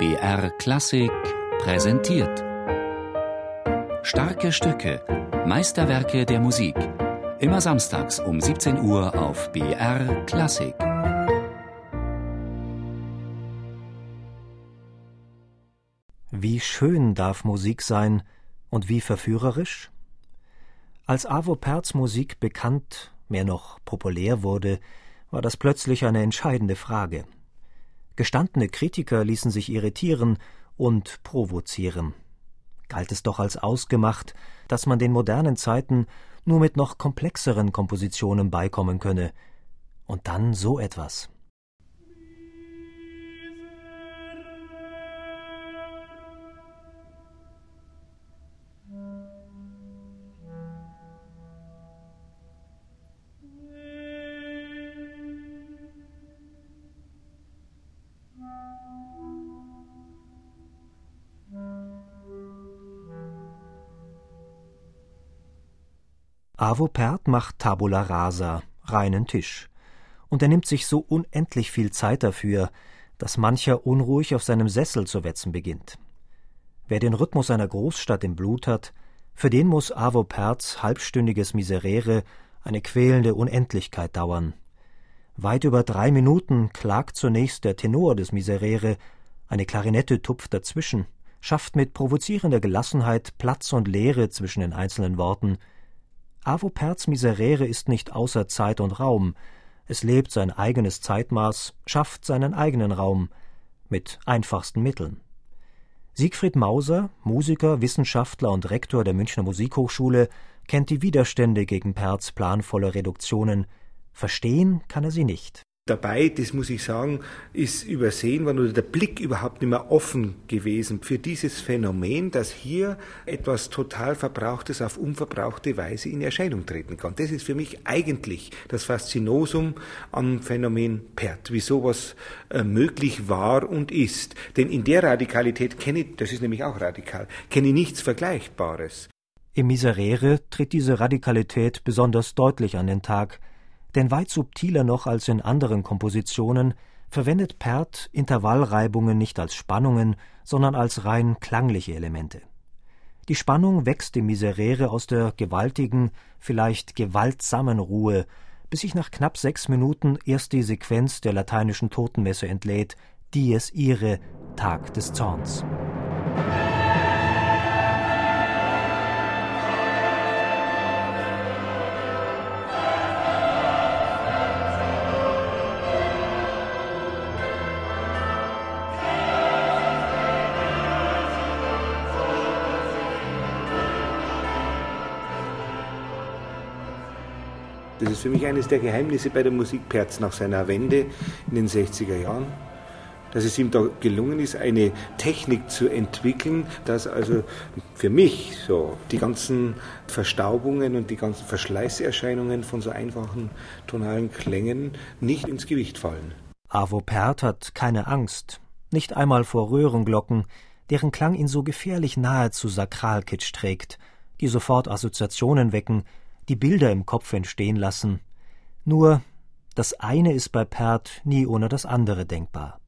BR Klassik präsentiert. Starke Stücke, Meisterwerke der Musik. Immer samstags um 17 Uhr auf BR Klassik. Wie schön darf Musik sein und wie verführerisch? Als Avo Perz Musik bekannt, mehr noch populär wurde, war das plötzlich eine entscheidende Frage. Gestandene Kritiker ließen sich irritieren und provozieren. Galt es doch als ausgemacht, dass man den modernen Zeiten nur mit noch komplexeren Kompositionen beikommen könne. Und dann so etwas. Avo Pärt macht Tabula Rasa, reinen Tisch. Und er nimmt sich so unendlich viel Zeit dafür, dass mancher unruhig auf seinem Sessel zu wetzen beginnt. Wer den Rhythmus einer Großstadt im Blut hat, für den muss Avo Perts halbstündiges Miserere eine quälende Unendlichkeit dauern. Weit über drei Minuten klagt zunächst der Tenor des Miserere, eine Klarinette tupft dazwischen, schafft mit provozierender Gelassenheit Platz und Leere zwischen den einzelnen Worten, Avo Perz Miserere ist nicht außer Zeit und Raum, es lebt sein eigenes Zeitmaß, schafft seinen eigenen Raum, mit einfachsten Mitteln. Siegfried Mauser, Musiker, Wissenschaftler und Rektor der Münchner Musikhochschule, kennt die Widerstände gegen Perz planvolle Reduktionen, verstehen kann er sie nicht dabei, das muss ich sagen, ist übersehen worden oder der Blick überhaupt nicht mehr offen gewesen für dieses Phänomen, dass hier etwas total Verbrauchtes auf unverbrauchte Weise in Erscheinung treten kann. Das ist für mich eigentlich das Faszinosum am Phänomen Pert, wie sowas äh, möglich war und ist. Denn in der Radikalität kenne ich, das ist nämlich auch radikal, kenne ich nichts Vergleichbares. Im Miserere tritt diese Radikalität besonders deutlich an den Tag, denn weit subtiler noch als in anderen Kompositionen verwendet Perth Intervallreibungen nicht als Spannungen, sondern als rein klangliche Elemente. Die Spannung wächst im Miserere aus der gewaltigen, vielleicht gewaltsamen Ruhe, bis sich nach knapp sechs Minuten erst die Sequenz der lateinischen Totenmesse entlädt, Dies Irae, Tag des Zorns. Das ist für mich eines der Geheimnisse bei der Musik Perz nach seiner Wende in den 60er Jahren dass es ihm da gelungen ist, eine Technik zu entwickeln, dass also für mich so die ganzen Verstaubungen und die ganzen Verschleißerscheinungen von so einfachen tonalen Klängen nicht ins Gewicht fallen. Avo Perth hat keine Angst, nicht einmal vor Röhrenglocken, deren Klang ihn so gefährlich nahe zu Sakralkitsch trägt, die sofort Assoziationen wecken, die Bilder im Kopf entstehen lassen. Nur das eine ist bei Perth nie ohne das andere denkbar.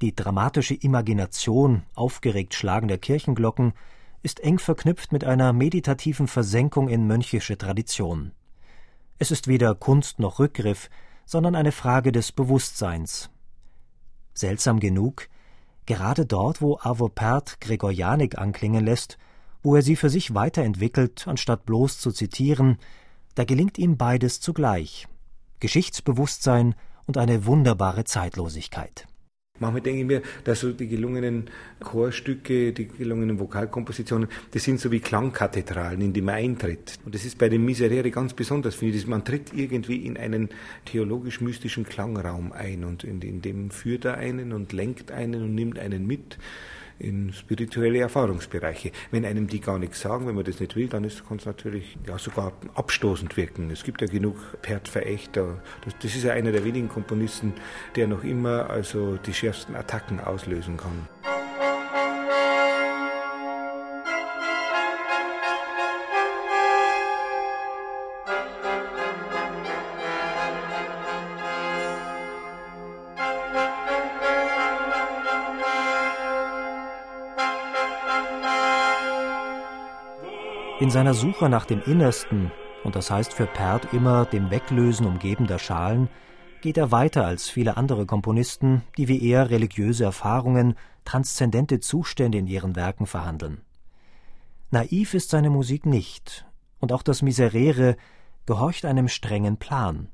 Die dramatische Imagination aufgeregt schlagender Kirchenglocken ist eng verknüpft mit einer meditativen Versenkung in mönchische Tradition. Es ist weder Kunst noch Rückgriff, sondern eine Frage des Bewusstseins. Seltsam genug, gerade dort, wo Arvo Pärt Gregorianik anklingen lässt, wo er sie für sich weiterentwickelt, anstatt bloß zu zitieren, da gelingt ihm beides zugleich Geschichtsbewusstsein und eine wunderbare Zeitlosigkeit. Manchmal denke ich mir, dass so die gelungenen Chorstücke, die gelungenen Vokalkompositionen, das sind so wie Klangkathedralen, in die man eintritt. Und das ist bei dem Miserere ganz besonders, finde ich. Man tritt irgendwie in einen theologisch-mystischen Klangraum ein und in, in dem führt er einen und lenkt einen und nimmt einen mit in spirituelle Erfahrungsbereiche. Wenn einem die gar nichts sagen, wenn man das nicht will, dann kann es natürlich ja, sogar abstoßend wirken. Es gibt ja genug Pert-Verächter. Das, das ist ja einer der wenigen Komponisten, der noch immer also die schärfsten Attacken auslösen kann. In seiner Suche nach dem Innersten, und das heißt für Perth immer dem Weglösen umgebender Schalen, geht er weiter als viele andere Komponisten, die wie er religiöse Erfahrungen, transzendente Zustände in ihren Werken verhandeln. Naiv ist seine Musik nicht, und auch das Miserere gehorcht einem strengen Plan.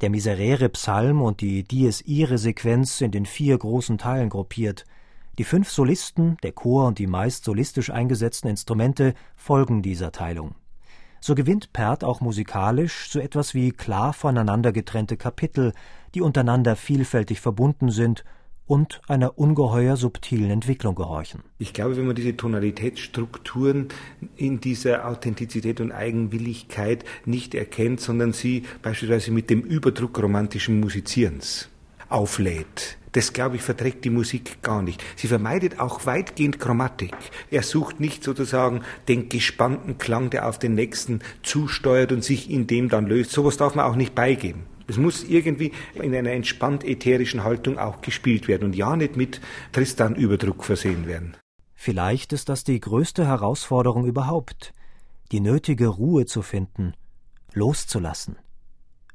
Der Miserere Psalm und die Dies Irae Sequenz sind in vier großen Teilen gruppiert. Die fünf Solisten, der Chor und die meist solistisch eingesetzten Instrumente folgen dieser Teilung. So gewinnt Perth auch musikalisch so etwas wie klar voneinander getrennte Kapitel, die untereinander vielfältig verbunden sind und einer ungeheuer subtilen Entwicklung gehorchen. Ich glaube, wenn man diese Tonalitätsstrukturen in dieser Authentizität und Eigenwilligkeit nicht erkennt, sondern sie beispielsweise mit dem Überdruck romantischen Musizierens auflädt, das, glaube ich, verträgt die Musik gar nicht. Sie vermeidet auch weitgehend Chromatik. Er sucht nicht sozusagen den gespannten Klang, der auf den nächsten zusteuert und sich in dem dann löst. Sowas darf man auch nicht beigeben. Es muss irgendwie in einer entspannt ätherischen Haltung auch gespielt werden und ja nicht mit Tristan-Überdruck versehen werden. Vielleicht ist das die größte Herausforderung überhaupt, die nötige Ruhe zu finden, loszulassen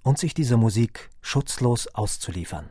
und sich dieser Musik schutzlos auszuliefern.